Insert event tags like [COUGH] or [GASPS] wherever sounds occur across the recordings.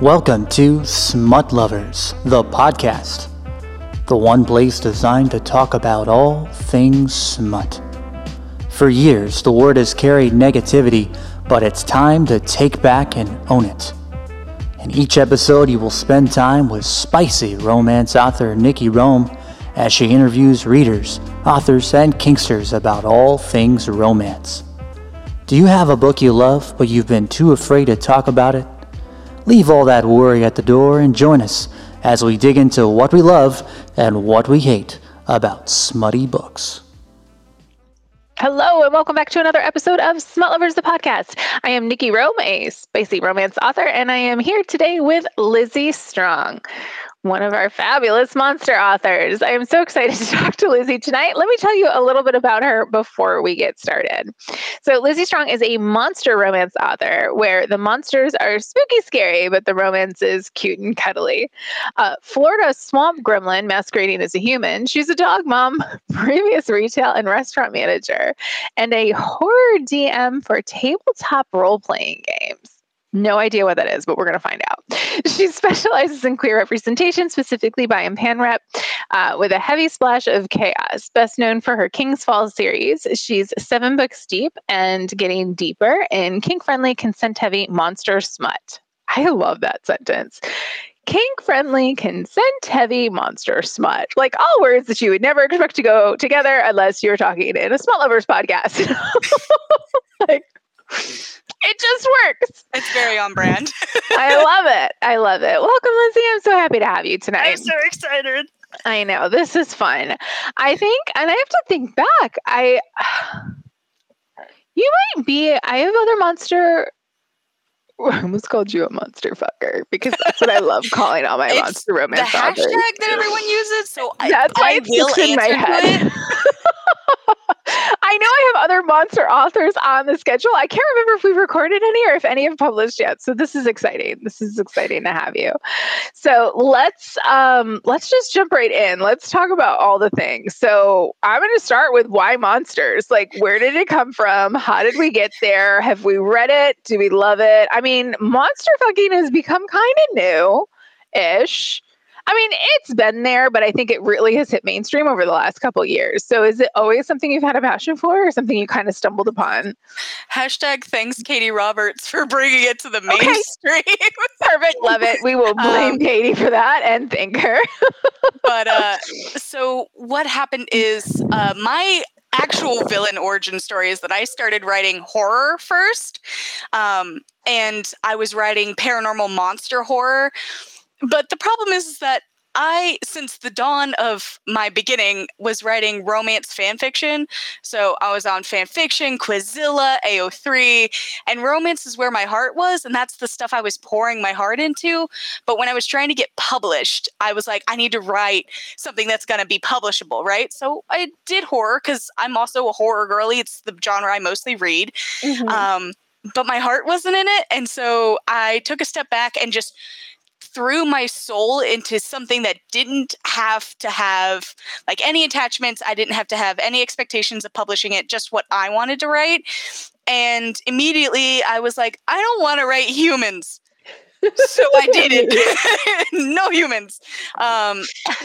Welcome to Smut Lovers, the podcast, the one place designed to talk about all things smut. For years, the word has carried negativity, but it's time to take back and own it. In each episode, you will spend time with spicy romance author Nikki Rome as she interviews readers, authors, and kinksters about all things romance. Do you have a book you love, but you've been too afraid to talk about it? Leave all that worry at the door and join us as we dig into what we love and what we hate about smutty books. Hello, and welcome back to another episode of Smut Lovers, the podcast. I am Nikki Rome, a spicy romance author, and I am here today with Lizzie Strong one of our fabulous monster authors. I am so excited to [LAUGHS] talk to Lizzie tonight. Let me tell you a little bit about her before we get started. So, Lizzie Strong is a monster romance author where the monsters are spooky scary, but the romance is cute and cuddly. Uh, Florida swamp gremlin masquerading as a human. She's a dog mom, [LAUGHS] previous retail and restaurant manager, and a horror DM for tabletop role playing games. No idea what that is, but we're going to find out. [LAUGHS] She specializes in queer representation, specifically by Impanrep, uh, with a heavy splash of chaos. Best known for her King's Fall series, she's seven books deep and getting deeper in kink friendly, consent heavy monster smut. I love that sentence kink friendly, consent heavy monster smut. Like all words that you would never expect to go together unless you're talking in a smut lovers podcast. [LAUGHS] like, it just works. It's very on brand. I love it. I love it. Welcome, Lizzie. I'm so happy to have you tonight. I'm so excited. I know. This is fun. I think, and I have to think back. I, you might be, I have other monster [LAUGHS] I almost called you a monster fucker because that's what I love calling all my monster romance the authors. hashtag that everyone uses. So I, that's why I it sticks will in my answer head. [LAUGHS] I know I have other monster authors on the schedule. I can't remember if we've recorded any or if any have published yet. So this is exciting. This is exciting to have you. So let's um let's just jump right in. Let's talk about all the things. So I'm going to start with why monsters? Like where did it come from? How did we get there? Have we read it? Do we love it? I mean, monster fucking has become kind of new ish. I mean, it's been there, but I think it really has hit mainstream over the last couple years. So is it always something you've had a passion for or something you kind of stumbled upon? Hashtag thanks, Katee Roberts, for bringing it to the mainstream. Okay. [LAUGHS] Perfect. Love it. We will blame um, Katee for that and thank her. [LAUGHS] but uh, so what happened is uh, my actual villain origin story is that I started writing horror first. Um, and I was writing paranormal monster horror but the problem is, is that I, since the dawn of my beginning, was writing romance fan fiction. So I was on fan fiction, Quizilla, AO3, and romance is where my heart was, and that's the stuff I was pouring my heart into. But when I was trying to get published, I was like, I need to write something that's going to be publishable, right? So I did horror because I'm also a horror girly. It's the genre I mostly read. Mm-hmm. Um, but my heart wasn't in it. And so I took a step back and just threw my soul into something that didn't have to have like any attachments. I didn't have to have any expectations of publishing it, just what I wanted to write. And immediately I was like, I don't want to write humans. so I did it. [LAUGHS] no humans. Um,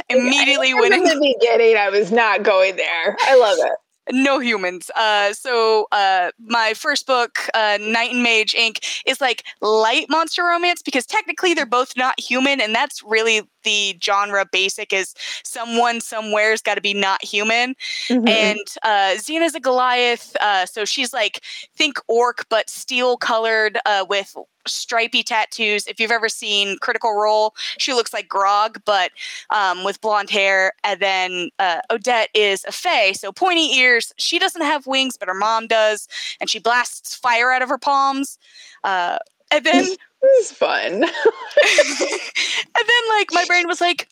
immediately when in the beginning, I was not going there. I love it no humans. Uh, so uh, my first book, uh, Knight and Mage Inc., is like light monster romance because technically they're both not human, and that's really the genre basic is someone somewhere's got to be not human. Mm-hmm. And uh, Xena's a Goliath, uh, so she's like think orc but steel colored uh, with stripy tattoos. If you've ever seen Critical Role, she looks like Grog, but um, with blonde hair. And then uh, Odette is a Fae, so pointy ears. She doesn't have wings, but her mom does, and she blasts fire out of her palms. Uh, and then this is fun. [LAUGHS] and then, like, my brain was like,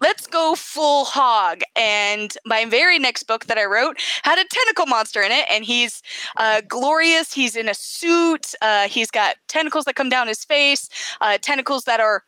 let's go full hog. And my very next book that I wrote had a tentacle monster in it, and he's uh, glorious. He's in a suit. Uh, he's got tentacles that come down his face, uh, tentacles that are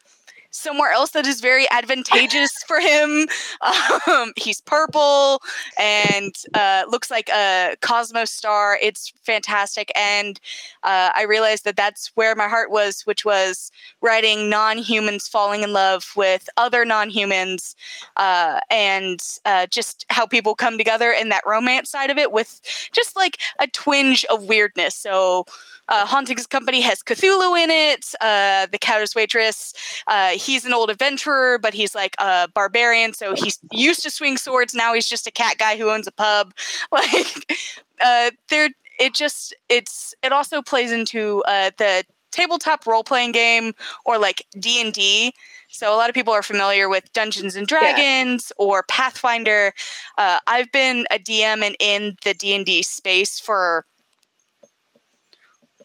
somewhere else that is very advantageous for him. [LAUGHS] Um, he's purple and uh, looks like a cosmos star. It's fantastic. And uh, I realized that that's where my heart was, which was writing non humans falling in love with other non humans uh, and uh, just how people come together in that romance side of it with just like a twinge of weirdness. So, uh, Hauntings Company has Cthulhu in it. Uh, the Cowder's Waitress, uh, he's an old adventurer, but he's like a barbarian, so he's used to swing swords. Now he's just a cat guy who owns a pub. [LAUGHS] Like, uh, there, it just it's it also plays into uh, the tabletop role playing game or like D and D. So a lot of people are familiar with Dungeons and Dragons yeah. or Pathfinder. Uh, I've been a DM and in the D and D space for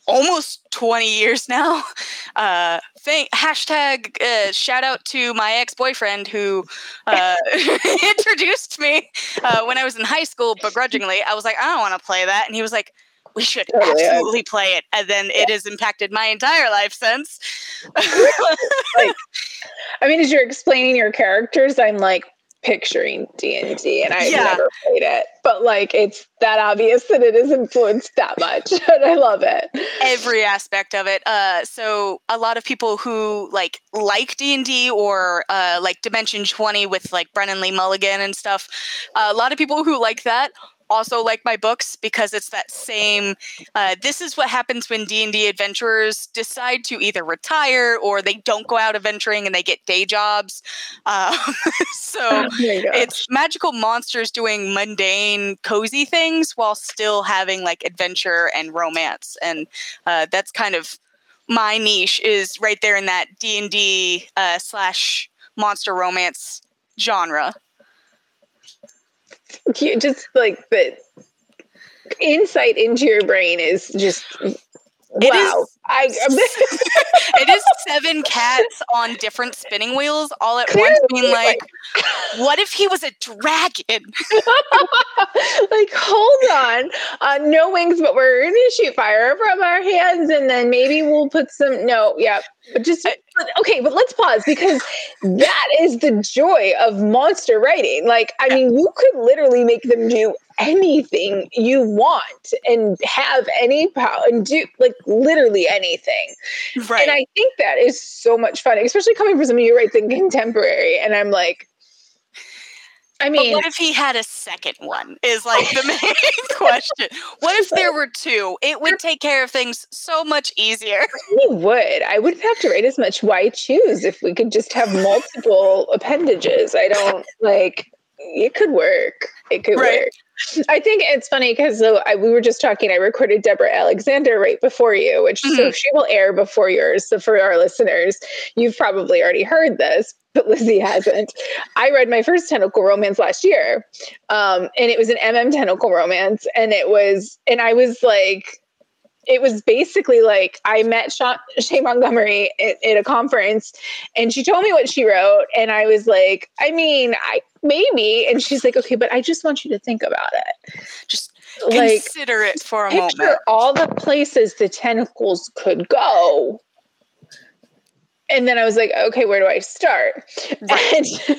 almost 20 years now. [LAUGHS] Uh, thank, hashtag uh, shout out to my ex boyfriend who uh, [LAUGHS] introduced me uh, when I was in high school begrudgingly. I was like, I don't want to play that. And he was like, we should totally, absolutely yeah. play it. And then it has impacted my entire life since. like, [LAUGHS] I mean, as you're explaining your characters, I'm like, picturing D&D and I've yeah. never played it but like it's that obvious that it is influenced that much and I love it every aspect of it uh so a lot of people who like like D&D or uh like Dimension 20 with like Brennan Lee Mulligan and stuff uh, a lot of people who like that also like my books because it's that same uh, this is what happens when d&d adventurers decide to either retire or they don't go out adventuring and they get day jobs. [LAUGHS] Um, so [LAUGHS] it's magical monsters doing mundane cozy things while still having like adventure and romance. And uh, that's kind of my niche is right there in that d&d uh, slash monster romance genre [LAUGHS] you just like the insight into your brain is just wow. I, [LAUGHS] [LAUGHS] it is seven cats on different spinning wheels all at Clearly, once, being like, [LAUGHS] "What if he was a dragon?" like, hold on, uh, no wings, but we're gonna shoot fire from our hands, and then maybe we'll put some. No, yeah, but just okay, but let's pause because that is the joy of monster writing. Like, I mean, you could literally make them do anything you want and have any power and do like literally anything. Right. And I think that is so much fun, especially coming from somebody who writes in contemporary. And I'm like, I mean, but what if he had a second one? Is like the [LAUGHS] main question. What if there were two? It would take care of things so much easier. [LAUGHS] He would. I wouldn't have to write as much. Why choose if we could just have multiple appendages? I don't like. It could work. It could right. work. I think it's funny because so we were just talking. I recorded Deborah Alexander right before you, which mm-hmm. so she will air before yours. So for our listeners, you've probably already heard this, but Lizzie hasn't. I read my first tentacle romance last year, um, and it was an MM tentacle romance, and it was, and I was like, it was basically like I met Sean, Shay Montgomery at, at, a conference and she told me what she wrote. And I was like, I mean, I maybe. And she's like, okay, but I just want you to think about it. Just like, consider it for a picture moment. all the places the tentacles could go. And then I was like, okay, where do I start? Right. And [LAUGHS]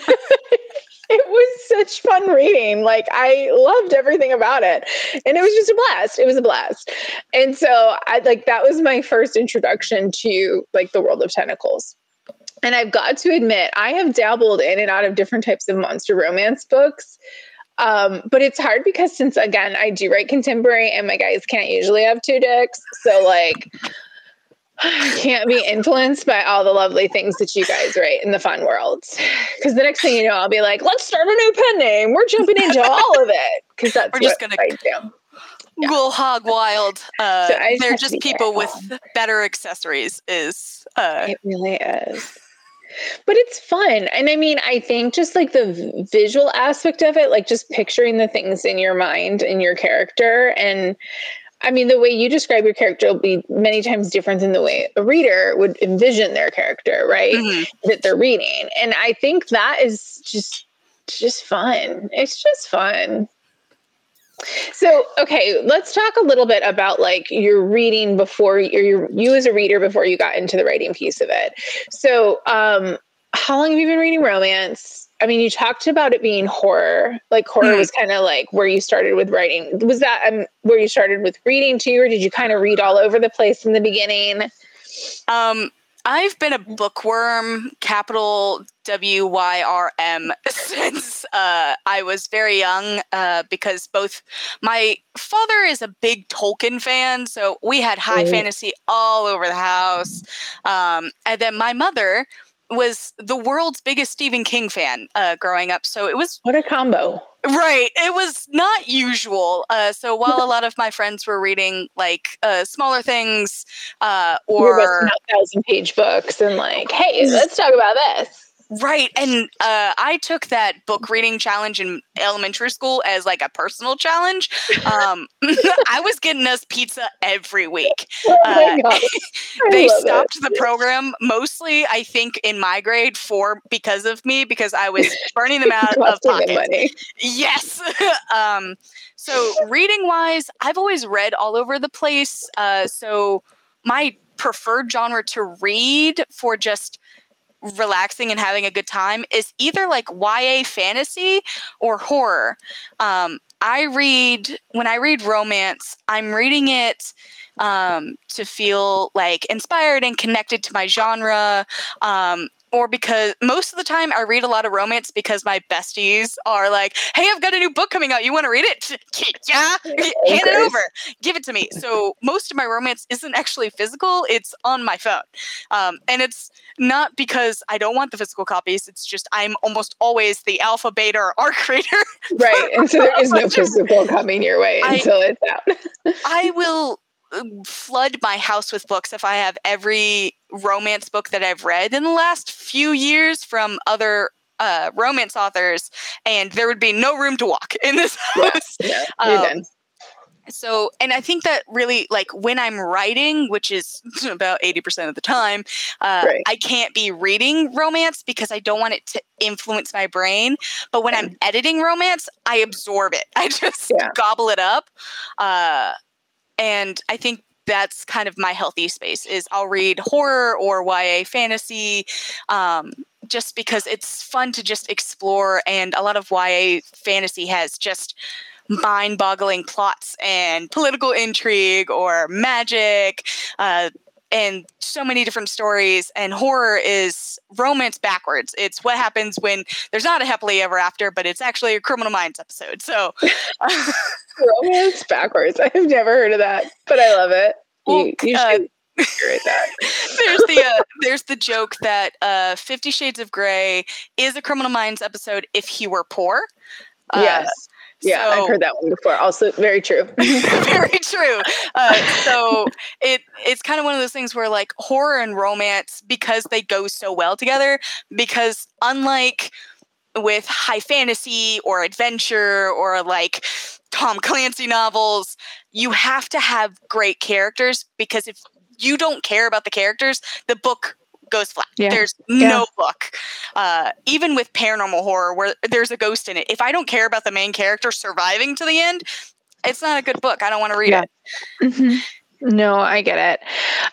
it was such fun reading. Like I loved everything about it. And it was just a blast. It was a blast. And so I like that was my first introduction to like the world of tentacles. And I've got to admit, I have dabbled in and out of different types of monster romance books. Um, but it's hard because since again I do write contemporary and my guys can't usually have two dicks. So like can't be influenced by all the lovely things that you guys write in the fun world. Because the next thing you know, I'll be like, let's start a new pen name. We're jumping into all of it. Because that's we're just gonna I do. Yeah. Go hog wild. Uh, so they're just people careful. with better accessories. Is uh, it really is. But it's fun. And I mean, I think just like the visual aspect of it, like just picturing the things in your mind and your character and I mean, the way you describe your character will be many times different than the way a reader would envision their character, right? Mm-hmm. That they're reading. And I think that is just just fun. It's just fun. So, okay, let's talk a little bit about like your reading before you you as a reader before you got into the writing piece of it. So, um how long have you been reading romance? I mean, you talked about it being horror. Like horror Mhm. was kind of like where you started with writing. Was that um, where you started with reading too, or did you kind of read all over the place in the beginning? Um, I've been a bookworm, capital W Y R M, [LAUGHS] since uh, I was very young. Uh, because both my father is a big Tolkien fan, so we had high Oh. fantasy all over the house. Um, and then my mother was the world's biggest Stephen King fan uh, growing up, so it was What a combo! Right. It was not usual. Uh, so while a lot of my friends were reading like uh, smaller things uh, We were or thousand page books and like, hey, let's talk about this. Right, and uh, I took that book reading challenge in elementary school as like a personal challenge. Um, [LAUGHS] I was getting us pizza every week. [LAUGHS] Oh Uh. [LAUGHS] They love it. stopped the program mostly, I think, in my grade for because of me because I was burning them out of pocket. Yes. um, so reading wise, I've always read all over the place. Uh, so my preferred genre to read for just relaxing and having a good time is either like YA fantasy or horror. Um, I read when I read romance, I'm reading it um, to feel like inspired and connected to my genre. Um, or because most of the time I read a lot of romance because my besties are like, "Hey, I've got a new book coming out. You want to read it? [LAUGHS] yeah, [LAUGHS] hand it over, give it to me." So most of my romance isn't actually physical; it's on my phone, um, and it's not because I don't want the physical copies. It's just I'm almost always the alpha, beta, or arc [LAUGHS] reader. Right. And so there is no physical coming your way I- until it's out. I will flood my house with books if I have every romance book that I've read in the last few years from other uh, romance authors, and there would be no room to walk in this house. Yeah, [LAUGHS] you're Um. So, and I think that really, like, when I'm writing, which is [LAUGHS] about 80% of the time, uh, Right. I can't be reading romance because I don't want it to influence my brain. But when I'm editing romance, I absorb it, [LAUGHS] I just Yeah. gobble it up. Uh, and I think that's kind of my healthy space is I'll read horror or YA fantasy um, just because it's fun to just explore and a lot of YA fantasy has just mind-boggling plots and political intrigue or magic uh, and so many different stories and horror is romance backwards it's what happens when there's not a happily ever after but it's actually a criminal minds episode so [LAUGHS] Romance backwards. I've never heard of that, but I love it. Well, You, you uh, should [LAUGHS] there's the uh, there's the joke that uh, Fifty Shades of Grey is a Criminal Minds episode if he were poor. Uh, yes. Yeah, I've heard that one before. Also, very true. [LAUGHS] very true. Uh, so it it's kind of one of those things where like horror and romance because they go so well together. Because unlike with high fantasy or adventure or like Tom Clancy novels, you have to have great characters because if you don't care about the characters, the book goes flat. Yeah. There's Yeah. no book. Uh, even with paranormal horror where there's a ghost in it, if I don't care about the main character surviving to the end, it's not a good book. I don't want to read Yeah. it. Mhm. No, I get it.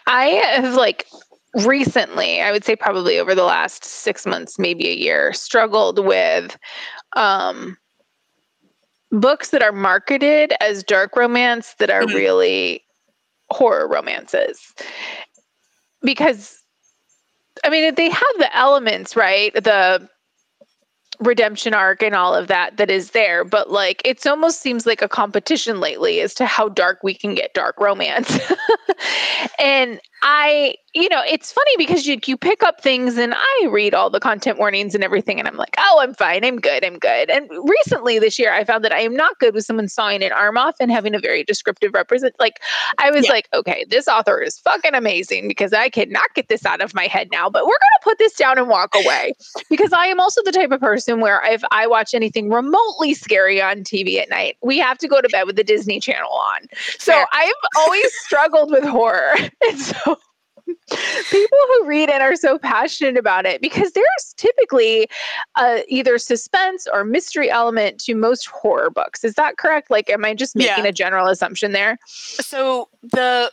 I have like recently, I would say probably over the last six months, maybe a year, struggled with um, books that are marketed as dark romance that are Mhm. really horror romances. Because, I mean, they have the elements, right? The redemption arc and all of that that is there but like it's almost seems like a competition lately as to how dark we can get dark romance [LAUGHS] and i you know it's funny because you you pick up things and i read all the content warnings and everything and i'm like oh i'm fine i'm good i'm good and recently this year i found that i am not good with someone sawing an arm off and having a very descriptive represent like i was Yeah. like okay this author is fucking amazing because i cannot get this out of my head now but we're gonna put this down and walk away because I am also the type of person where if I watch anything remotely scary on TV at night, we have to go to bed with the Disney Channel on. So. I've always struggled with horror. [LAUGHS] And so people who read it are so passionate about it because there's typically uh, either suspense or mystery element to most horror books. Is that correct? Like, am I just making Yeah. a general assumption there? So the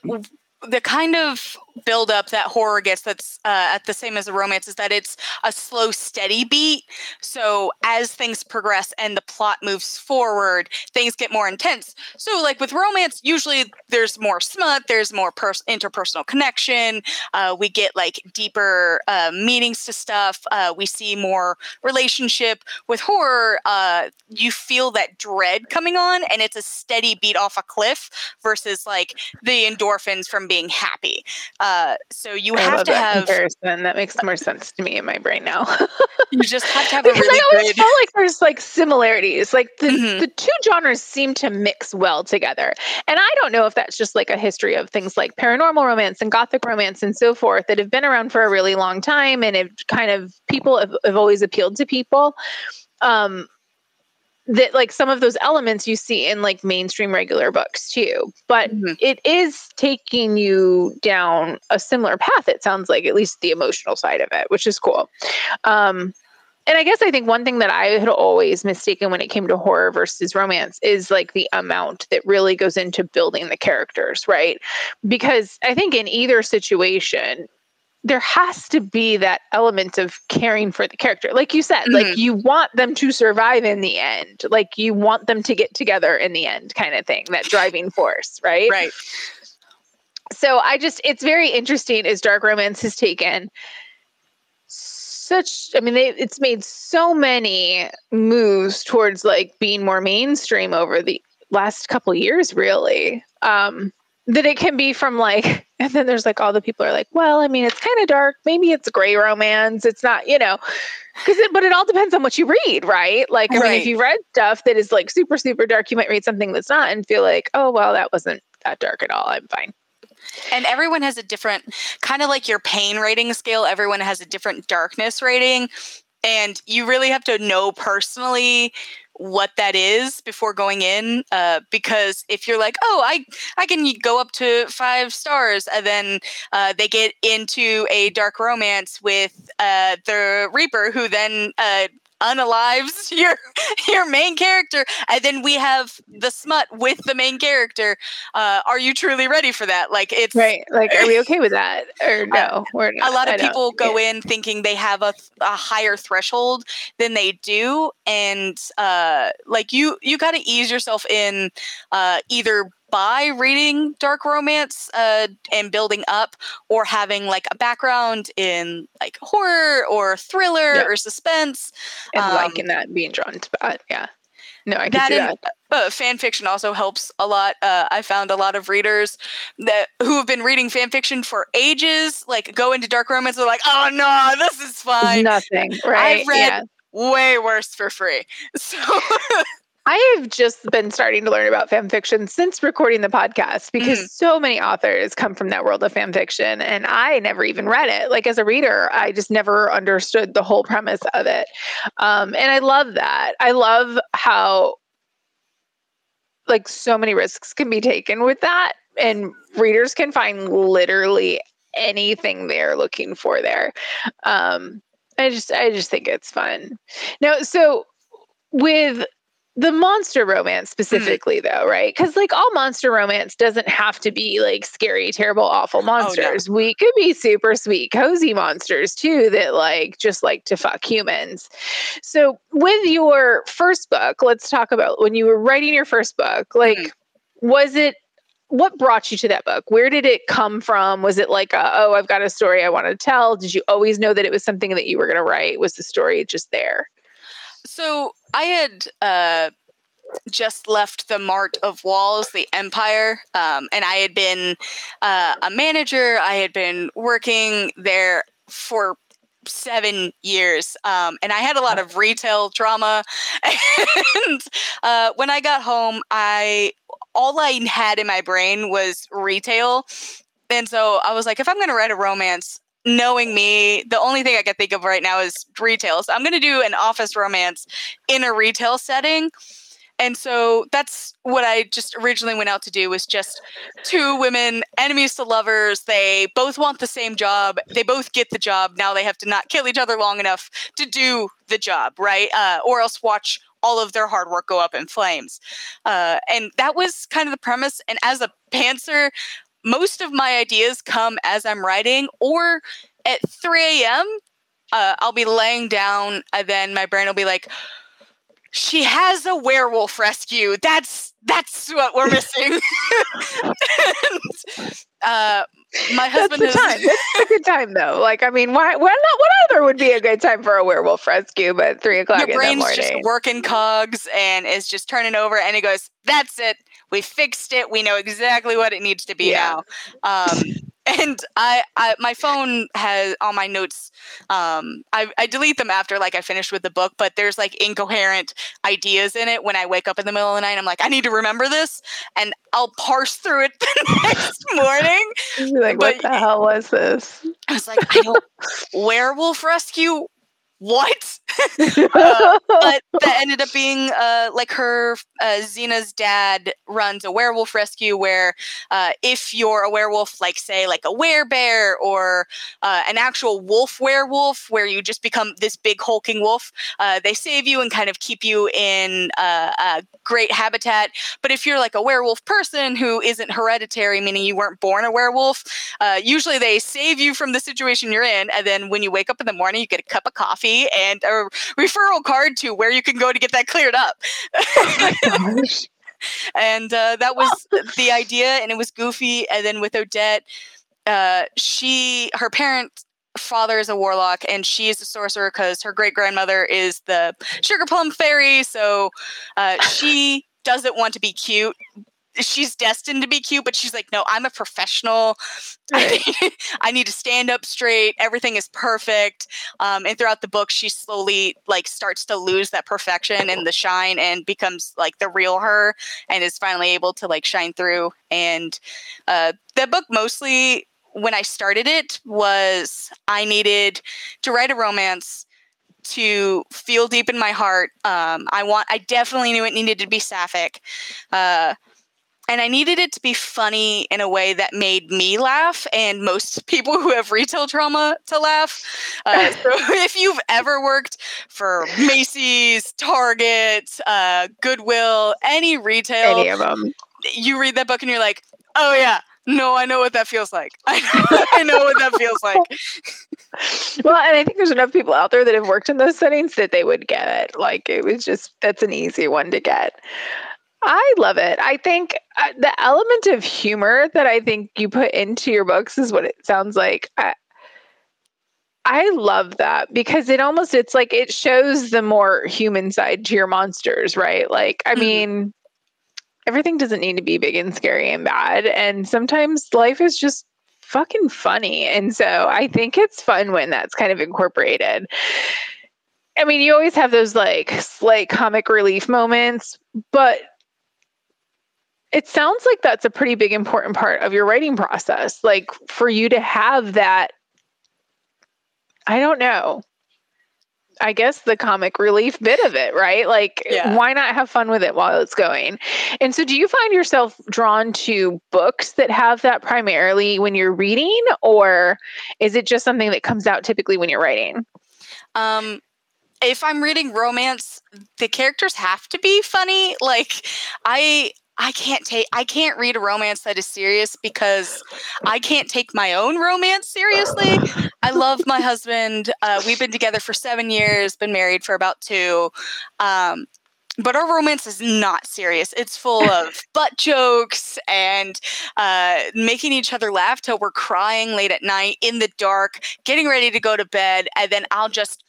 the kind of build up that horror gets that's uh, at the same as a romance is that it's a slow steady beat. So as things progress and the plot moves forward things get more intense. So like with romance usually there's more smut there's more pers- interpersonal connection uh, we get like deeper uh, meanings to stuff uh, we see more relationship. With horror uh, you feel that dread coming on and it's a steady beat off a cliff versus like the endorphins from being happy uh, so you I have to that have comparison. That makes more sense to me in my brain now. you just have to have a [LAUGHS] because really I always good felt like there's like similarities. Like the, Mhm. the two genres seem to mix well together. And I don't know if that's just like a history of things like paranormal romance and gothic romance and so forth that have been around for a really long time and have kind of people have, have always appealed to people. Um that like some of those elements you see in like mainstream regular books too. But Mhm. it is taking you down a similar path, it sounds like, at least the emotional side of it, which is cool. Um, and I guess I think one thing that I had always mistaken when it came to horror versus romance is like the amount that really goes into building the characters, right? Because I think in either situation, there has to be that element of caring for the character. Like you said, like you want them to survive in the end. Like you want them to get together in the end, kind of thing, that driving force, right? right so I just it's very interesting as dark romance has taken such I mean they, it's made so many moves towards like being more mainstream over the last couple years really um that it can be from like [LAUGHS] and then there's like all the people are like well I mean it's kind of dark. Maybe it's gray romance. It's not you know. Because it, but it all depends on what you read right? Like I mean if you read stuff that is like super super dark you might read something that's not and feel like oh well that wasn't that dark at all. I'm fine. And everyone has a different kind of like your pain rating scale everyone has a different darkness rating. And you really have to know personally what that is before going in uh, because if you're like oh i i can go up to five stars and then uh, they get into a dark romance with uh, the reaper who then uh, unalives [LAUGHS] your your main character and then we have the smut with the main character uh, are you truly ready for that like it's Right. Like, are we [LAUGHS] okay with that? Or no, we're not. a lot I of don't. people go in thinking they have a, a higher threshold than they do and uh, like you you got to ease yourself in uh, either by reading dark romance uh, and building up or having like a background in like horror or thriller or suspense And um, liking that being drawn to that. Yeah. No, I can that see that. uh, fan fiction also helps a lot. Uh, I found a lot of readers that who have been reading fan fiction for ages, like go into dark romance. They're like, "Oh no, this is fine." Nothing. Right. I read- yeah. Way worse for free. [LAUGHS] So I have just been starting to learn about fan fiction since recording the podcast because Mm. so many authors come from that world of fan fiction and I never even read it. Like as a reader, I just never understood the whole premise of it. Um, and I love that. I love how like so many risks can be taken with that and readers can find literally anything they're looking for there. Um, I just I just think it's fun. Now, so with the monster romance mm-hmm. specifically though right? Because like all monster romance doesn't have to be like scary terrible awful oh, monsters. We could be super sweet cozy monsters too that like just like to fuck humans. So with your first book let's talk about when you were writing your first book mm-hmm. like was it what brought you to that book? Where did it come from? Was it like a, oh i've got a story i want to tell. Did you always know that it was something that you were going to write? Was the story just there so I had uh just left the Mart of Walls, the Empire, um, and I had been uh, a manager. I had been working there for seven years, um, and I had a lot of retail trauma. [LAUGHS] And uh, when I got home, I all I had in my brain was retail, and so I was like, if I'm going to write a romance. Knowing me, the only thing I can think of right now is retail. So I'm going to do an office romance in a retail setting. And so that's what I just originally went out to do was just two women, enemies to lovers. They both want the same job. They both get the job. Now they have to not kill each other long enough to do the job, right? Uh, or else watch all of their hard work go up in flames. Uh, and that was kind of the premise. And as a pantser, most of my ideas come as I'm writing, or at 3 a.m. Uh, I'll be laying down, and then my brain will be like, "She has a werewolf rescue. That's that's what we're missing." [LAUGHS] and, uh, my husband That's the time. That's a good time though. Like, I mean, why? Why not? What other would be a good time for a werewolf rescue? But three o'clock your in the brain's just working cogs and is just turning over, and it goes, "That's it. We fixed it. We know exactly what it needs to be Yeah. now." Um, and I, I, my phone has all my notes. Um, I, I delete them after like I finish with the book, but there's like incoherent ideas in it when I wake up in the middle of the night. I'm like, I need to remember this, and I'll parse through it [LAUGHS] the next morning. You're like, what the hell was this? I was like, I don't [LAUGHS] werewolf rescue. What? [LAUGHS] Uh, [LAUGHS] but that ended up being uh, like her uh, Xena's dad runs a werewolf rescue where uh, if you're a werewolf, like say like a werebear or uh, an actual wolf werewolf, where you just become this big hulking wolf, uh, they save you and kind of keep you in uh, a great habitat. But if you're like a werewolf person who isn't hereditary, meaning you weren't born a werewolf, uh, usually they save you from the situation you're in, and then when you wake up in the morning, you get a cup of coffee and a referral card to where you can go to get that cleared up. [LAUGHS] and uh, that was [LAUGHS] the idea, and it was goofy. And then with Odette, uh, she her parent father is a warlock and she is a sorcerer because her great grandmother is the sugar plum fairy so uh, she doesn't want to be cute she's destined to be cute but she's like no i'm a professional. I, need, [LAUGHS] I need to stand up straight. Everything is perfect. Um, and throughout the book she slowly like starts to lose that perfection and the shine and becomes like the real her and is finally able to like shine through. And uh, the book mostly when i started it was i needed to write a romance to feel deep in my heart. Um, i want i definitely knew it needed to be sapphic. Uh, and I needed it to be funny in a way that made me laugh and most [LAUGHS] people who have retail trauma to laugh. Uh, [LAUGHS] so [LAUGHS] if you've ever worked for Macy's, Target, uh, Goodwill, any retail, Any of them. you read that book and you're like, oh yeah, no, I know what that feels like. I know what that feels like. Well, and I think there's enough people out there that have worked in those settings that they would get it. Like it was just that's an easy one to get. I love it. I think uh, the element of humor that I think you put into your books is what it sounds like. I, I love that because it almost it's like it shows the more human side to your monsters, right? Like I Mhm. mean everything doesn't need to be big and scary and bad and sometimes life is just fucking funny. And so I think it's fun when that's kind of incorporated. I mean, you always have those like slight comic relief moments, but it sounds like that's a pretty big important part of your writing process. Like for you to have that I don't know. I guess the comic relief bit of it, right? Like Yeah. why not have fun with it while it's going? And so do you find yourself drawn to books that have that primarily when you're reading or is it just something that comes out typically when you're writing? Um, if I'm reading romance, the characters have to be funny. Like I I can't take I can't read a romance that is serious because I can't take my own romance seriously. I love my husband. Uh, we've been together for seven years, been married for about two. Um, but our romance is not serious. It's full [LAUGHS] of butt jokes and uh, making each other laugh till we're crying late at night in the dark, getting ready to go to bed, and then I'll just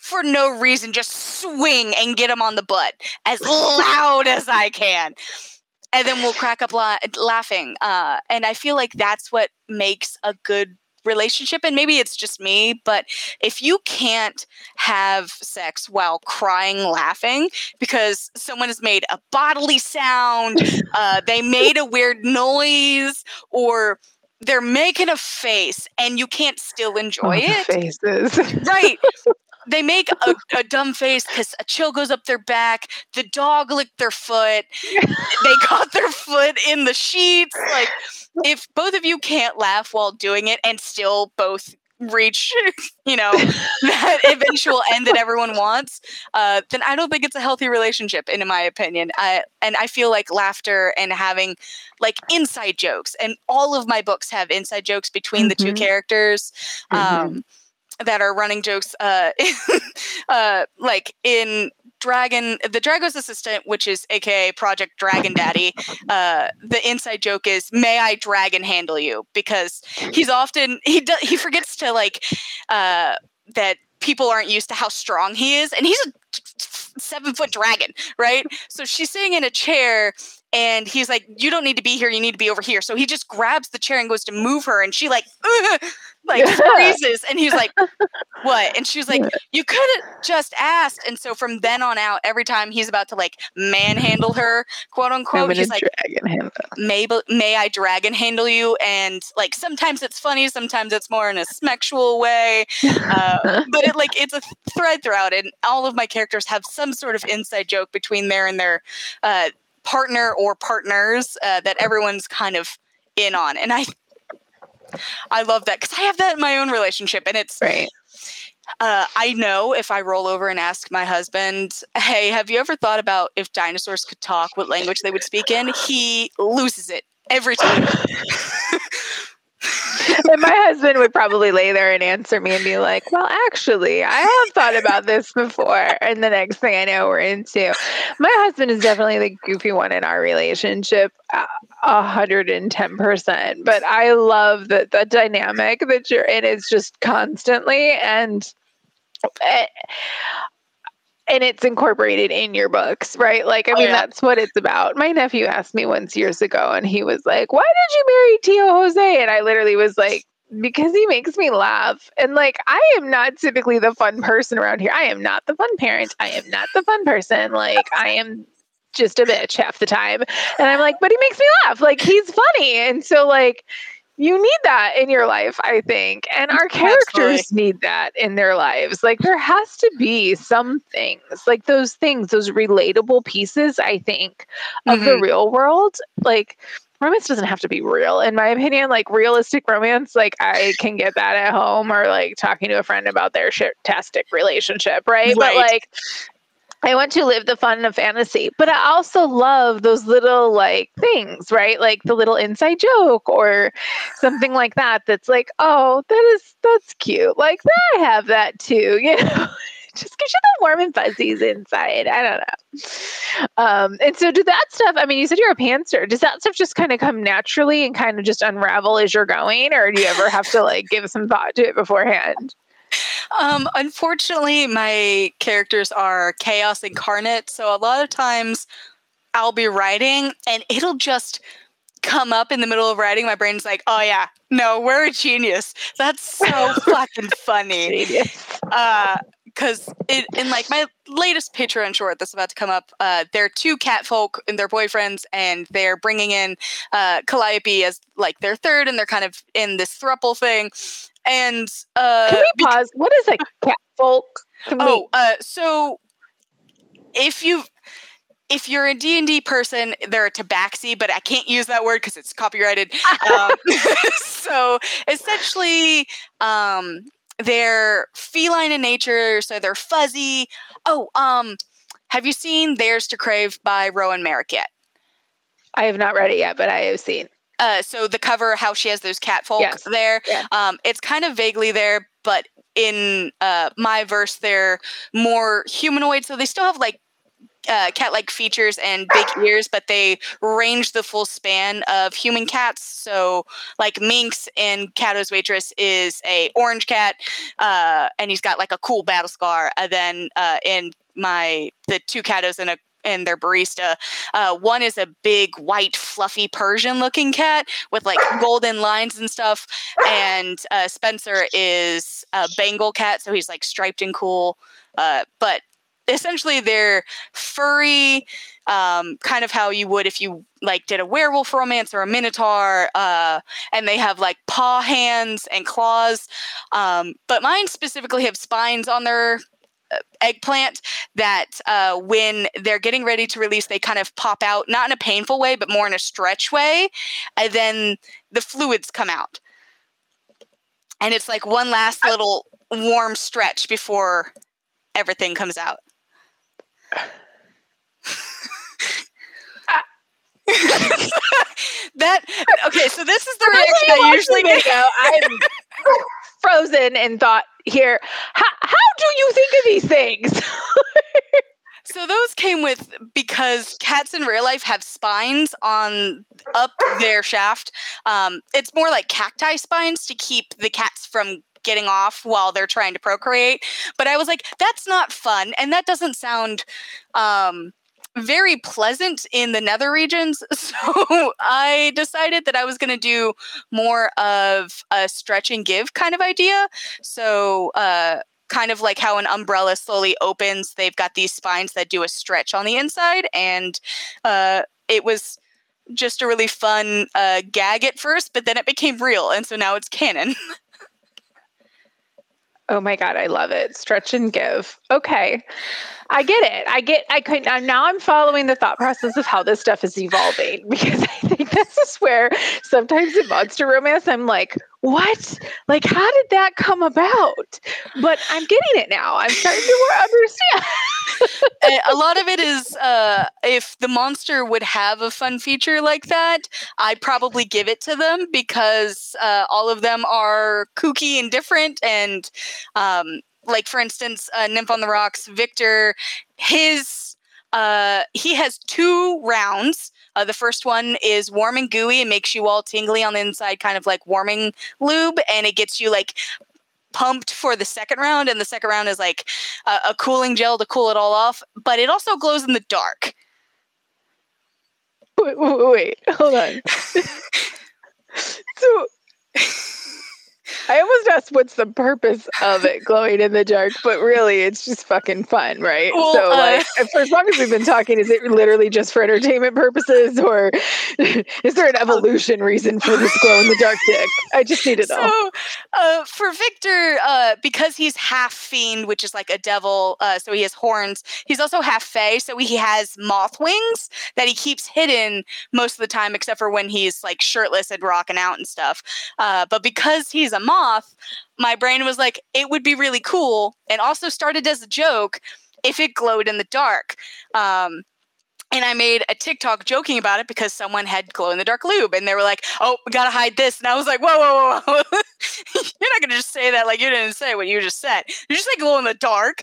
for no reason just swing and get him on the butt as loud as I can. And then we'll crack up la- laughing. Uh, and I feel like that's what makes a good relationship. And maybe it's just me, but if you can't have sex while crying, laughing, because someone has made a bodily sound, uh, they made a weird noise, or they're making a face and you can't still enjoy Oh, it faces. [LAUGHS] right they make a, [LAUGHS] a dumb face because a chill goes up their back the dog licked their foot they [LAUGHS] got their foot in the sheets like if both of you can't laugh while doing it and still both reach, [LAUGHS] you know, that eventual end that everyone wants, uh, then I don't think it's a healthy relationship, in my opinion. I, and I feel like laughter and having like inside jokes, and all of my books have inside jokes between mm-hmm. the two mm-hmm. characters. Mm-hmm. That are running jokes uh, [LAUGHS] uh, like in Dragon, the Drago's assistant, which is AKA Project Dragon Daddy. Uh, the inside joke is, "May I dragon handle you?" Because he's often he does he forgets to like uh, that people aren't used to how strong he is, and he's a seven foot dragon, right? So she's sitting in a chair and he's like you don't need to be here. You need to be over here. So he just grabs the chair and goes to move her and she like [LAUGHS] like [LAUGHS] freezes and he's like what? And she's like you could have just asked. And so from then on out every time he's about to like manhandle her quote unquote he's like may, may i dragon handle you? And like sometimes it's funny sometimes it's more in a sexual way uh, [LAUGHS] but it like it's a thread throughout and all of my characters have some sort of inside joke between there and their uh, partner or partners uh, that everyone's kind of in on and i I love that because I have that in my own relationship, and it's right. Uh, I know if I roll over and ask my husband, "Hey, have you ever thought about if dinosaurs could talk, what language they would speak in?" He loses it every time. [LAUGHS] [LAUGHS] and my husband would probably lay there and answer me and be like, Well, actually, I have thought about this before. And the next thing I know, we're into. My husband is definitely the goofy one in our relationship, uh, a hundred and ten percent. But I love that the dynamic that you're in is just constantly and. Eh, And it's incorporated in your books, right? Like, I oh, mean, yeah. that's what it's about. My nephew asked me once years ago, and he was like, Why did you marry Tio Jose? And I literally was like, Because he makes me laugh. And like, I am not typically the fun person around here. I am not the fun parent. I am not the fun person. Like, I am just a bitch half the time. And I'm like, But he makes me laugh. Like, he's funny. And so, like, you need that in your life, I think. And our characters Absolutely. need that in their lives. Like there has to be some things, like those things, those relatable pieces, I think, of mm-hmm. the real world. Like romance doesn't have to be real in my opinion like realistic romance like i can get that at home or like talking to a friend about their shit-tastic relationship right? right but like I want to live the fun of fantasy, but I also love those little like things, right? Like the little inside joke or something like that. That's like, oh, that is that's cute. Like I have that too, [LAUGHS] you know. Just gives you the warm and fuzzies inside. I don't know. Um, and so, do that stuff? I mean, you said you're a pantser. Does that stuff just kind of come naturally and kind of just unravel as you're going, or do you ever have to like give some thought to it beforehand? Um, unfortunately, my characters are chaos incarnate, so a lot of times I'll be writing and it'll just come up in the middle of writing. My brain's like, "Oh yeah, no, we're a genius. That's so fucking [LAUGHS] funny." Uh, because it in like my latest Patreon short that's about to come up, uh, they're two cat folk and their boyfriends, and they're bringing in uh, Calliope as like their third, and they're kind of in this thruple thing. And uh, can we pause? what is a [LAUGHS] cat folk? Can oh, we- uh, so if you if you're a D&D person, they're a tabaxi, but I can't use that word because it's copyrighted. um, [LAUGHS] so essentially, um, they're feline in nature, so they're fuzzy. Oh, um, have you seen Theirs to Crave by Rowan Merrick yet? I have not read it yet, but I have seen. Uh, so the cover, how she has those cat folk yes. there, yeah. um, it's kind of vaguely there, but in uh, my verse, they're more humanoid. So they still have like uh, cat-like features and big ears, but they range the full span of human cats. So, like Minx in Cato's Waitress is a orange cat, uh, and he's got like a cool battle scar. And then uh, in my the two Catos in a and their barista. Uh, one is a big, white, fluffy Persian looking cat with like golden lines and stuff. And uh, Spencer is a Bengal cat, so he's like striped and cool. Uh, but essentially, they're furry, um, kind of how you would if you like did a werewolf romance or a minotaur. Uh, and they have like paw hands and claws. Um, but mine specifically have spines on their eggplant that uh, when they're getting ready to release, they kind of pop out, not in a painful way, but more in a stretch way. And then the fluids come out. and it's like one last little warm stretch before everything comes out. [LAUGHS] that okay, so this is the reaction I usually get. I'm [LAUGHS] frozen and thought here. How, how do you think of these things? [LAUGHS] So those came with because cats in real life have spines on up their shaft. Um, it's more like cacti spines to keep the cats from getting off while they're trying to procreate. But I was like, that's not fun, and that doesn't sound um, very pleasant in the nether regions. [LAUGHS] So I decided that I was going to do more of a stretch and give kind of idea. So uh, kind of like how an umbrella slowly opens. They've got these spines that do a stretch on the inside, and uh, it was just a really fun uh, gag at first, but then it became real, and so now it's canon. [LAUGHS] oh my god, I love it! Stretch and give. Okay. I get it. I get. I could now. I'm following the thought process of how this stuff is evolving [LAUGHS] because I think [LAUGHS] this is where sometimes in monster romance I'm like, what? Like, how did that come about? But I'm getting it now. I'm starting to understand. [LAUGHS] a lot of it is uh, if the monster would have a fun feature like that, I'd probably give it to them because uh, all of them are kooky and different. And um, like, for instance, uh, Nymph on the Rocks, Victor, his uh, he has two rounds. Uh, the first one is warm and gooey and makes you all tingly on the inside, kind of like warming lube, and it gets you like pumped for the second round. And the second round is like a, a cooling gel to cool it all off, but it also glows in the dark. Wait, wait, wait hold on. [LAUGHS] [LAUGHS] so I almost asked what's the purpose of it glowing in the dark, but really it's just fucking fun, right? Well, so, uh, like, for as long as we've been talking, is it literally just for entertainment purposes, or [LAUGHS] is there an evolution reason for this glow in the dark dick? I just need to know. So, uh, for Victor, uh, because he's half fiend, which is like a devil, uh, so he has horns. He's also half fae, so he has moth wings that he keeps hidden most of the time, except for when he's like shirtless and rocking out and stuff. Uh, but because he's a moth, my brain was like, it would be really cool, and also started as a joke if it glowed in the dark. Um, and I made a TikTok joking about it because someone had glow in the dark lube, and they were like, "Oh, we gotta hide this." And I was like, "Whoa, whoa, whoa! whoa. [LAUGHS] You're not gonna just say that like you didn't say what you just said. You just say glow in the dark."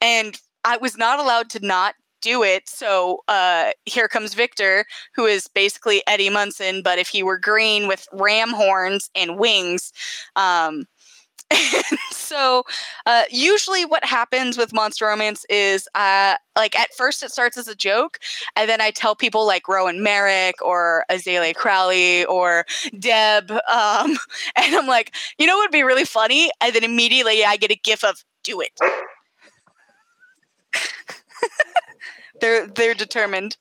And I was not allowed to not do it. So uh, here comes Victor, who is basically Eddie Munson, but if he were green with ram horns and wings. Um, [LAUGHS] and so uh, usually what happens with monster romance is uh, like at first it starts as a joke and then i tell people like rowan merrick or azalea crowley or deb um, [LAUGHS] and i'm like you know what would be really funny and then immediately i get a gif of do it they're they're determined.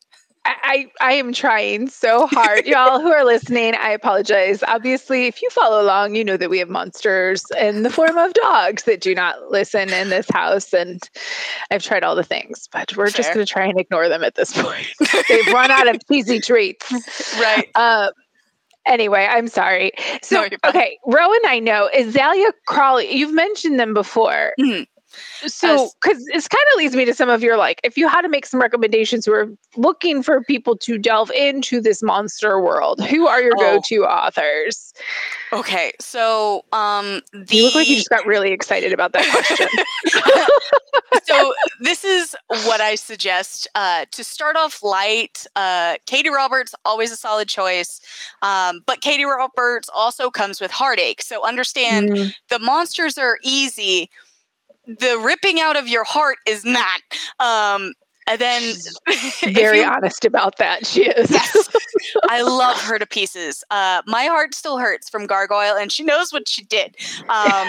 I, I am trying so hard. [LAUGHS] Y'all who are listening, I apologize. Obviously, if you follow along, you know that we have monsters in the form of dogs that do not listen in this house. And I've tried all the things, but we're Fair. just going to try and ignore them at this [LAUGHS] point. They've run out of cheesy treats. Right. Uh, anyway, I'm sorry. So, no, okay, Rowan, I know. Azalea Crawley, you've mentioned them before. Mm-hmm. So, because this kind of leads me to some of your like, if you had to make some recommendations who are looking for people to delve into this monster world, who are your oh. go-to authors? Okay, so um, the... you look like you just got really excited about that question. [LAUGHS] so this is what I suggest uh, to start off light. Uh, Katee Roberts always a solid choice, um, but Katee Roberts also comes with heartache. So understand mm. the monsters are easy the ripping out of your heart is not. Um, and then [LAUGHS] very you, honest about that. She is. yes, [LAUGHS] I love her to pieces. Uh, my heart still hurts from Gargoyle, and she knows what she did. Um,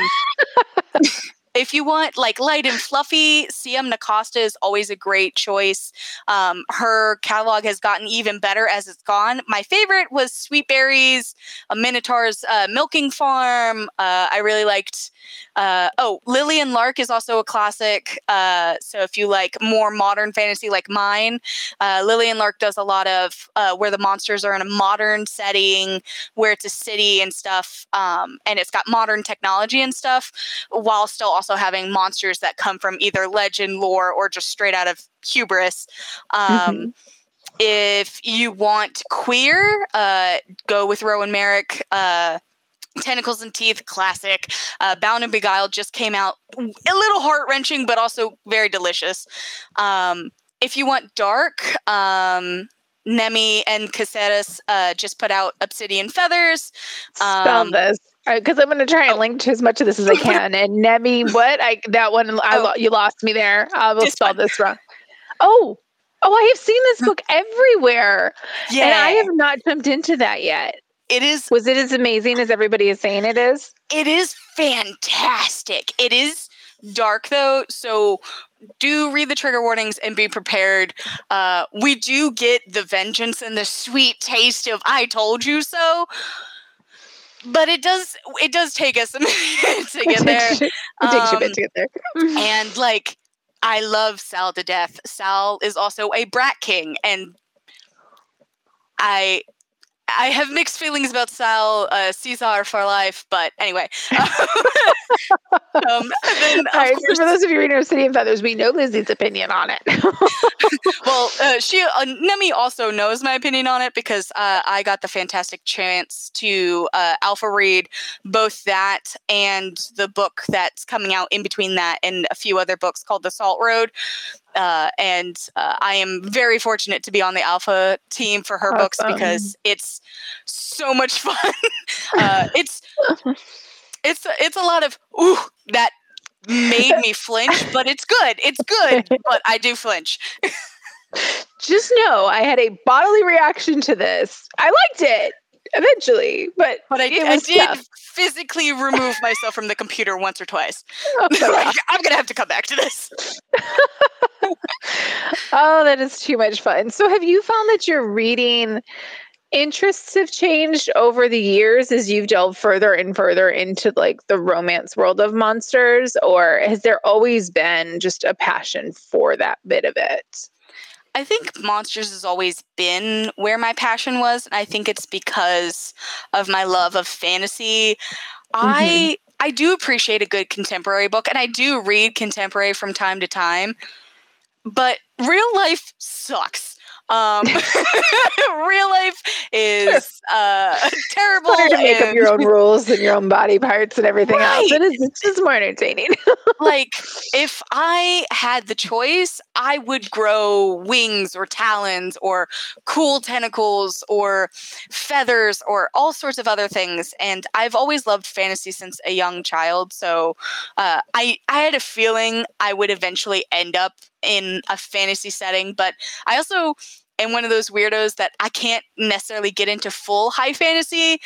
[LAUGHS] if you want like light and fluffy, C.M. Nascosta is always a great choice. Um, her catalog has gotten even better as it's gone. My favorite was Sweet Berries, a Minotaur's uh, Milking Farm. Uh, I really liked. Uh, oh, Lillian Lark is also a classic. Uh, so if you like more modern fantasy like mine, uh, Lillian Lark does a lot of uh, where the monsters are in a modern setting, where it's a city and stuff, um, and it's got modern technology and stuff, while still also having monsters that come from either legend, lore, or just straight out of hubris. Um, Mhm. If you want queer, uh, go with Rowan Merrick. Uh, Tentacles and Teeth, classic. Uh, Bound and Beguiled just came out, a little heart wrenching, but also very delicious. Um, if you want dark, um, Nemi and Caceres uh, just put out Obsidian Feathers. Spell Because I'm going to try and link to as much of this as I can. And [LAUGHS] Nemi, what? I that one I Oh. you lost me there. I will spell one. this wrong. Oh, oh, I have seen this book everywhere, Yeah, and I have not jumped into that yet. it is. Was it as amazing as everybody is saying it is? It is fantastic. It is dark though, so do read the trigger warnings and be prepared. Uh, we do get the vengeance and the sweet taste of "I told you so," but it does it does take us a [LAUGHS] minute to get there. it takes you a bit Um, to get there. and like I love Sal to death. Sal is also a brat king, and I I have mixed feelings about Sal uh, Caesar for life. But anyway, [LAUGHS] [LAUGHS] um, and then right, so course, for those of you reading Obsidian Feathers, we know Lizzie's opinion on it. [LAUGHS] well, uh, she uh, Nemi also knows my opinion on it because uh, I got the fantastic chance to uh, alpha read both that and the book that's coming out in between that and a few other books called The Salt Road. Uh, and uh, I am very fortunate to be on the alpha team for her books because it's so much fun. [LAUGHS] uh, it's [LAUGHS] it's it's a lot of ooh that made me flinch, but it's good. It's good, [LAUGHS] but I do flinch. Just know I had a bodily reaction to this. I liked it eventually, but But I, I did tough. physically remove myself from the computer once or twice. [LAUGHS] Oh, [LAUGHS] I'm gonna have to come back to this. oh, that is too much fun. So, have you found that you're reading interests have changed over the years as you've delved further and further into like the romance world of monsters, or has there always been just a passion for that bit of it? I think monsters has always been where my passion was, and I think it's because of my love of fantasy. I mm-hmm. I do appreciate a good contemporary book, and I do read contemporary from time to time. But real life sucks. Um, [LAUGHS] real life is uh, [LAUGHS] terrible. To make up your own rules and your own body parts and everything else. Right. It is it's just more entertaining. [LAUGHS] like if I had the choice, I would grow wings or talons or cool tentacles or feathers or all sorts of other things. And I've always loved fantasy since a young child. So uh, I I had a feeling I would eventually end up in a fantasy setting, but I also am one of those weirdos that I can't necessarily get into full high fantasy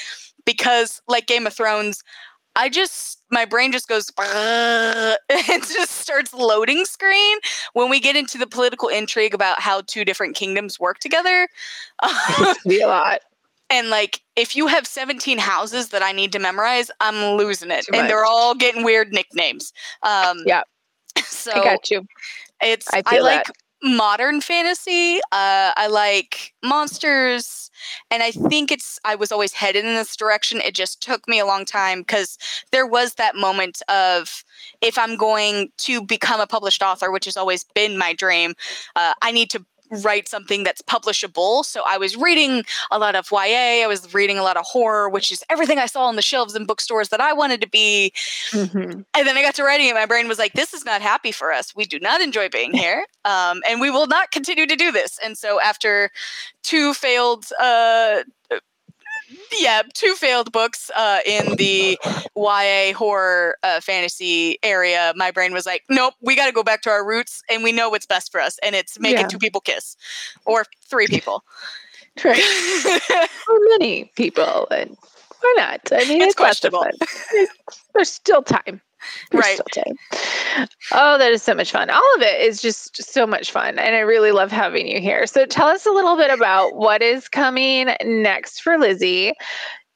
because like Game of Thrones I just my brain just goes [LAUGHS] and just starts loading screen when we get into the political intrigue about how two different kingdoms work together. [LAUGHS] be a lot. and like if you have 17 houses that I need to memorize, I'm losing it. Too and they're all getting weird nicknames. Um Yeah. [LAUGHS] So I got you. it's I I, like that. Modern fantasy. Uh, I like monsters, and I think it's I was always headed in this direction. It just took me a long time because there was that moment of if I'm going to become a published author, which has always been my dream, uh, I need to write something that's publishable. So I was reading a lot of YA, I was reading a lot of horror, which is everything I saw on the shelves in bookstores that I wanted to be. Mhm. And then I got to writing it. My brain was like, this is not happy for us. We do not enjoy being [LAUGHS] here. Um, and we will not continue to do this. And so after two failed, uh, yeah, two failed books uh, in the YA horror uh, fantasy area, my brain was like, nope, we got to go back to our roots and we know what's best for us. And it's making Yeah. two people kiss or three people. [LAUGHS] Right. [LAUGHS] For many people, and why not? I mean, It's it's, questionable. There's still time. Right. still tame. Oh, that is so much fun. All of it is just so much fun. And I really love having you here. So tell us a little bit about what is coming next for Lizzie.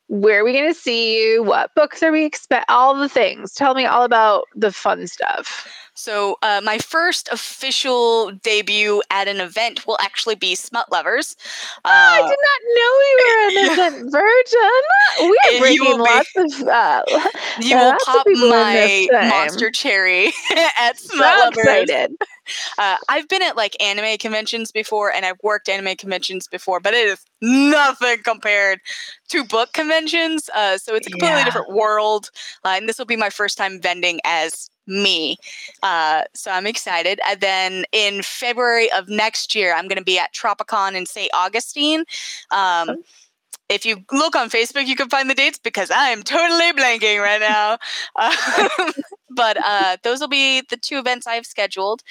Where are we going to see you? What books are we expect? All the things. Tell me all about the fun stuff. So, uh, my first official debut at an event will actually be Smut Lovers. I Uh, did not know you were an event virgin. We are breaking will be- lots of. Uh, [LAUGHS] you will pop my monster cherry [LAUGHS] at so Smut Lovers. excited. [LAUGHS] Uh, I've been at like anime conventions before, and I've worked anime conventions before, but it is nothing compared to book conventions. Uh, so it's a completely Yeah. different world, uh, and this will be my first time vending as me. Uh, so I'm excited. And then in February of next year, I'm going to be at Tropicon in St. Augustine. Um, if you look on Facebook, you can find the dates because I am totally blanking right now. [LAUGHS] Um, but uh, those will be the two events I've scheduled.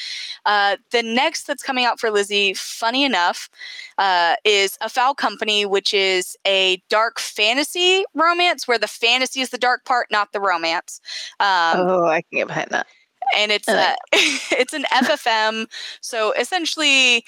Uh, the next that's coming out for Lizzie, funny enough, uh, is A Foul Company, which is a dark fantasy romance where the fantasy is the dark part, not the romance. Um, oh, I can get behind that. and it's uh, like [LAUGHS] it's an FFM. So essentially,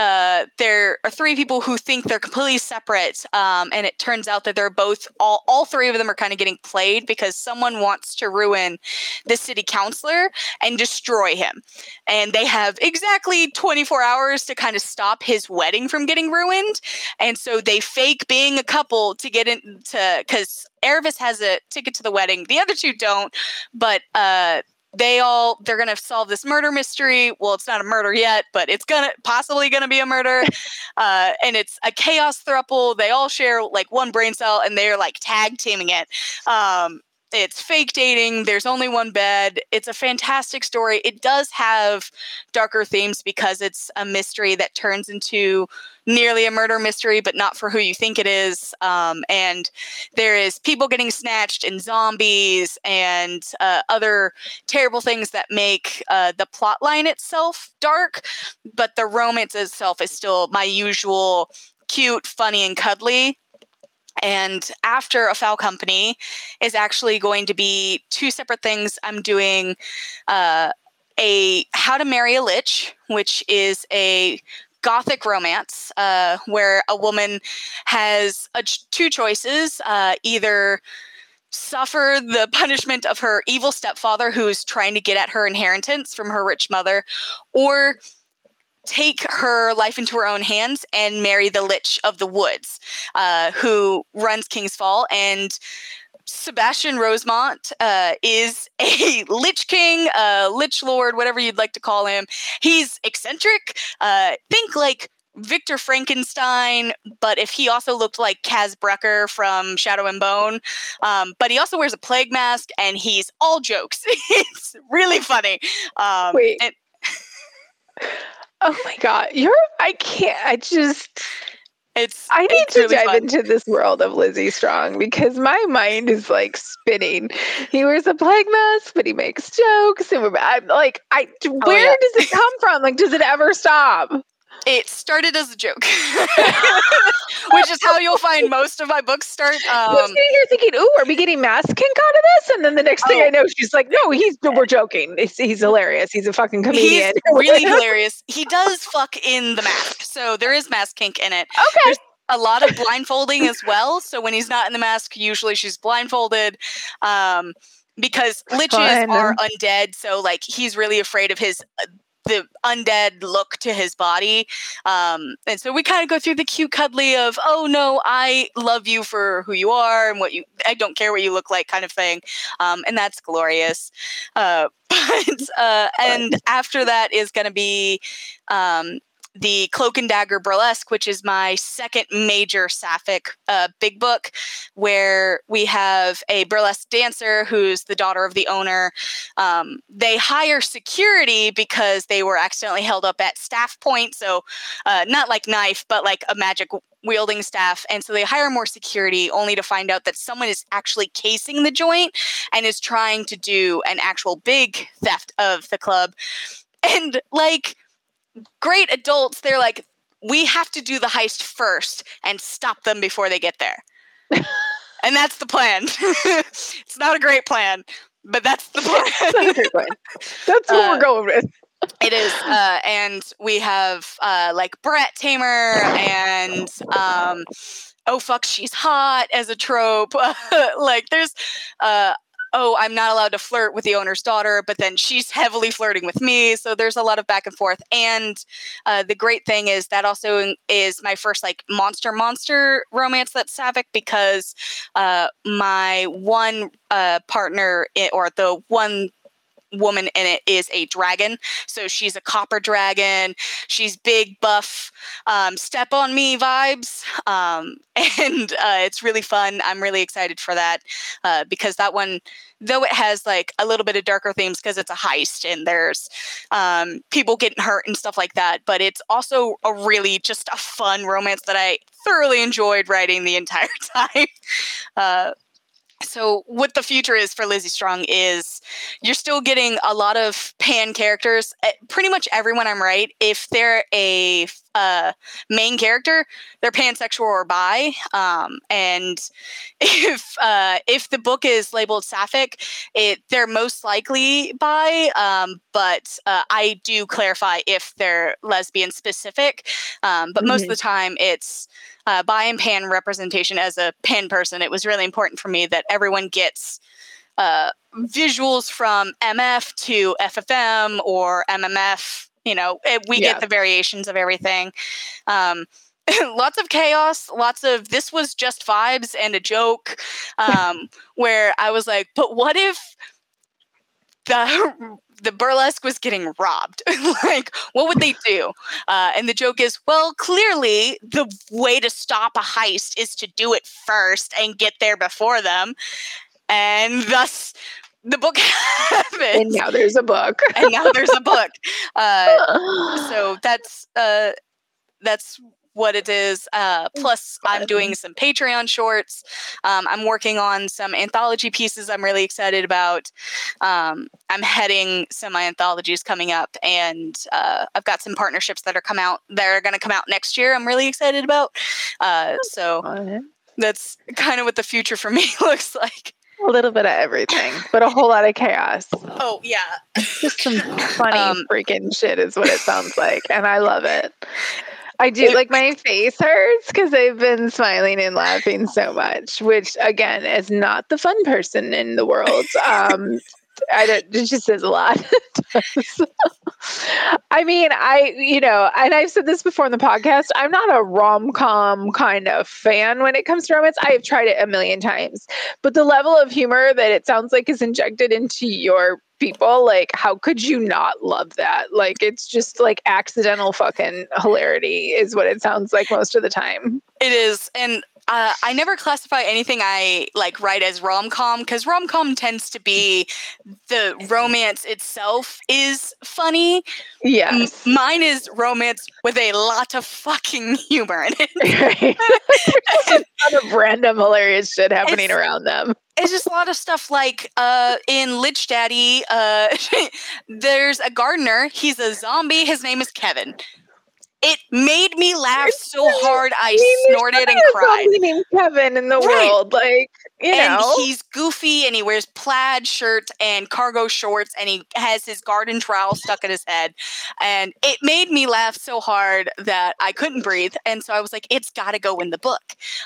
uh, there are three people who think they're completely separate, um, and it turns out that they're both all all three of them are kind of getting played because someone wants to ruin the city councilor and destroy him, and they have exactly 24 hours to kind of stop his wedding from getting ruined, and so they fake being a couple to get into because Erebus has a ticket to the wedding, the other two don't, but uh they all they're gonna solve this murder mystery. Well it's not a murder yet but it's gonna possibly gonna be a murder. [LAUGHS] Uh, and it's a chaos thruple. They all share like one brain cell and they're like tag teaming it. Um, it's fake dating there's only one bed it's a fantastic story it does have darker themes because it's a mystery that turns into nearly a murder mystery but not for who you think it is um, and there is people getting snatched and zombies and uh, other terrible things that make uh, the plot line itself dark, but the romance itself is still my usual cute, funny, and cuddly. And after a foul company is actually going to be two separate things. I'm doing uh, a How to Marry a Lich, which is a gothic romance uh, where a woman has a ch- two choices uh, either suffer the punishment of her evil stepfather who's trying to get at her inheritance from her rich mother or take her life into her own hands and marry the lich of the woods uh, who runs king's fall and Sebastian Rosemont uh, is a [LAUGHS] Lich King, uh, Lich Lord, whatever you'd like to call him. He's eccentric. Uh, think like Victor Frankenstein, but if he also looked like Kaz Brekker from Shadow and Bone. Um, but he also wears a plague mask and he's all jokes. [LAUGHS] it's really funny. Um, Wait. and- [LAUGHS] Oh my god, you're I can't I just it's I need it's to really dive fun. into this world of Lizzie Strong because my mind is like spinning. He wears a plague mask, but he makes jokes, and we're I'm like, I oh, where Oh, yeah. does it come from? Like, does it ever stop? It started as a joke, [LAUGHS] which is how you'll find most of my books start. I was Um, sitting here thinking, "Ooh, are we getting mask kink out of this?" And then the next thing Oh. I know, she's like, "No, he's we're joking. He's, he's hilarious. He's a fucking comedian. he's comedian." [LAUGHS] really [LAUGHS] hilarious. He does fuck in the mask, so there is mask kink in it. okay. There's a lot of blindfolding as well. So when he's not in the mask, usually she's blindfolded. Um, because liches Fun. are undead, so like he's really afraid of his uh, the undead look to his body. Um, and so we kind of go through the cute cuddly of, oh no, I love you for who you are and what you I don't care what you look like kind of thing. Um, and that's glorious. Uh, [LAUGHS] but uh, and after that is gonna be um the Cloak and Dagger Burlesque, which is my second major sapphic uh, big book, where we have a burlesque dancer who's the daughter of the owner. Um, they hire security because they were accidentally held up at staff point. So, uh, not like knife, but like a magic wielding staff. And so they hire more security only to find out that someone is actually casing the joint and is trying to do an actual big theft of the club. And like, great adults, they're like, we have to do the heist first and stop them before they get there. [LAUGHS] and that's the plan. [LAUGHS] it's not a great plan, but that's the plan. [LAUGHS] That's what Uh, we're going with. It is, uh, and we have uh, like brat tamer and um, oh fuck, she's hot as a trope. like there's uh, oh I'm not allowed to flirt with the owner's daughter, but then she's heavily flirting with me. So there's a lot of back and forth. And uh, the great thing is that also is my first like monster monster romance that's sapphic because uh, my one uh, partner or the one woman in it is a dragon. So she's a copper dragon. She's big, buff, um, step on me vibes. Um, [LAUGHS] and uh, it's really fun. I'm really excited for that uh, because that one, though it has like a little bit of darker themes because it's a heist and there's um, people getting hurt and stuff like that, but it's also a really just a fun romance that I thoroughly enjoyed writing the entire [LAUGHS] time. Uh, so what the future is for Lizzie Strong is you're still getting a lot of pan characters. Eh, Pretty much everyone I'm right. If they're a uh, main character, they're pansexual or bi. Um, and [LAUGHS] if uh, if the book is labeled sapphic, it they're most likely bi. Um, but uh, I do clarify if they're lesbian specific. Um, but most of the time, it's uh, bi and pan representation as a pan person. It was really important for me that everyone gets uh, visuals from MF to FFM or MMF. You know, it, we Yeah. get the variations of everything. Um, [LAUGHS] lots of chaos, lots of this was just vibes and a joke. Um, [LAUGHS] where I was like, but what if the [LAUGHS] the burlesque was getting robbed? like, what would they do? Uh, and the joke is, well, clearly the way to stop a heist is to do it first and get there before them, and thus the book [LAUGHS] happens. And now there's a book. and now there's a [LAUGHS] book. Uh, so [GASPS] that's uh, that's what it is. Uh, plus, I'm doing some Patreon shorts. Um, I'm working on some anthology pieces. I'm really excited about. Um, I'm heading some anthologies coming up, and uh, I've got some partnerships that are come out that are going to come out next year. I'm really excited about. Uh, so that's kind of what the future for me [LAUGHS] looks like. A little bit of everything, but a whole lot of chaos. Oh yeah, Just some [LAUGHS] funny Um, freaking shit is what it sounds like. And I love it. I do like my face hurts because I've been smiling and laughing so much, which again is not the fun person in the world. Um I don't it just says a lot. [LAUGHS] I mean, I you know, and I've said this before in the podcast, I'm not a rom-com kind of fan when it comes to romance. I have tried it a million times. But the level of humor that it sounds like is injected into your people, like, how could you not love that? Like, it's just like accidental fucking hilarity, is what it sounds like most of the time. It is, and uh, I never classify anything I like write as rom com because rom com tends to be the romance itself is funny. M- mine is romance with a lot of fucking [LAUGHS] humor in it. Right. [LAUGHS] A lot of random hilarious shit happening around them. It's just a lot of stuff like uh, in Lich Daddy, uh, [LAUGHS] there's a gardener. He's a zombie. His name is Kevin. It made me laugh so hard I snorted and cried. named Kevin in the Right. world. Like, you and know. he's goofy and he wears plaid shirt and cargo shorts and he has his garden trowel stuck in his head and it made me laugh so hard that i couldn't breathe and so i was like it's got to go in the book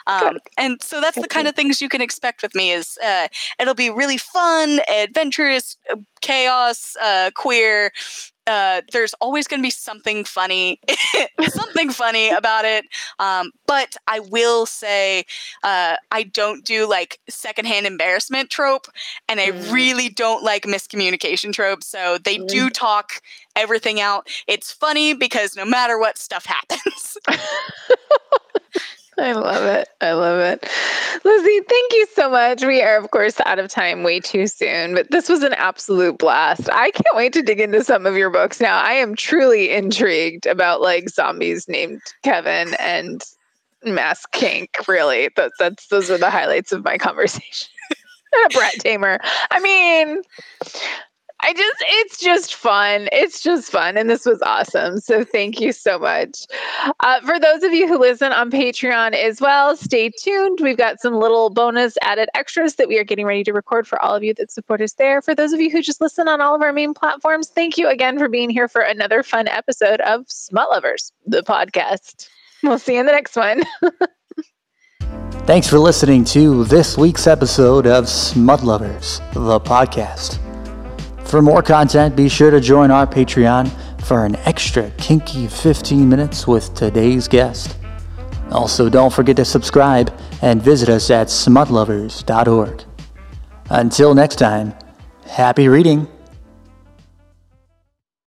um, and so that's the kind of things you can expect with me is uh, it'll be really fun adventurous uh, chaos uh, queer uh, there's always going to be something funny, [LAUGHS] something funny about it. Um, but I will say, uh, I don't do like secondhand embarrassment trope, and I Mm. really don't like miscommunication trope. So they do talk everything out. It's funny because no matter what, stuff happens. [LAUGHS] I love it. I love it. Lizzie, thank you so much. We are, of course, out of time way too soon, but this was an absolute blast. I can't wait to dig into some of your books now. I am truly intrigued about like zombies named Kevin and mask Kink. Really, that, that's those are the highlights of my conversation. [LAUGHS] Brat tamer. I mean, I just, it's just fun. It's just fun. And this was awesome. So thank you so much. Uh, for those of you who listen on Patreon as well, stay tuned. We've got some little bonus added extras that we are getting ready to record for all of you that support us there. For those of you who just listen on all of our main platforms, thank you again for being here for another fun episode of Smut Lovers, the podcast. We'll see you in the next one. [LAUGHS] Thanks for listening to this week's episode of Smut Lovers, the podcast. For more content, be sure to join our Patreon for an extra kinky 15 minutes with today's guest. Also, don't forget to subscribe and visit us at smutlovers.org. Until next time, happy reading.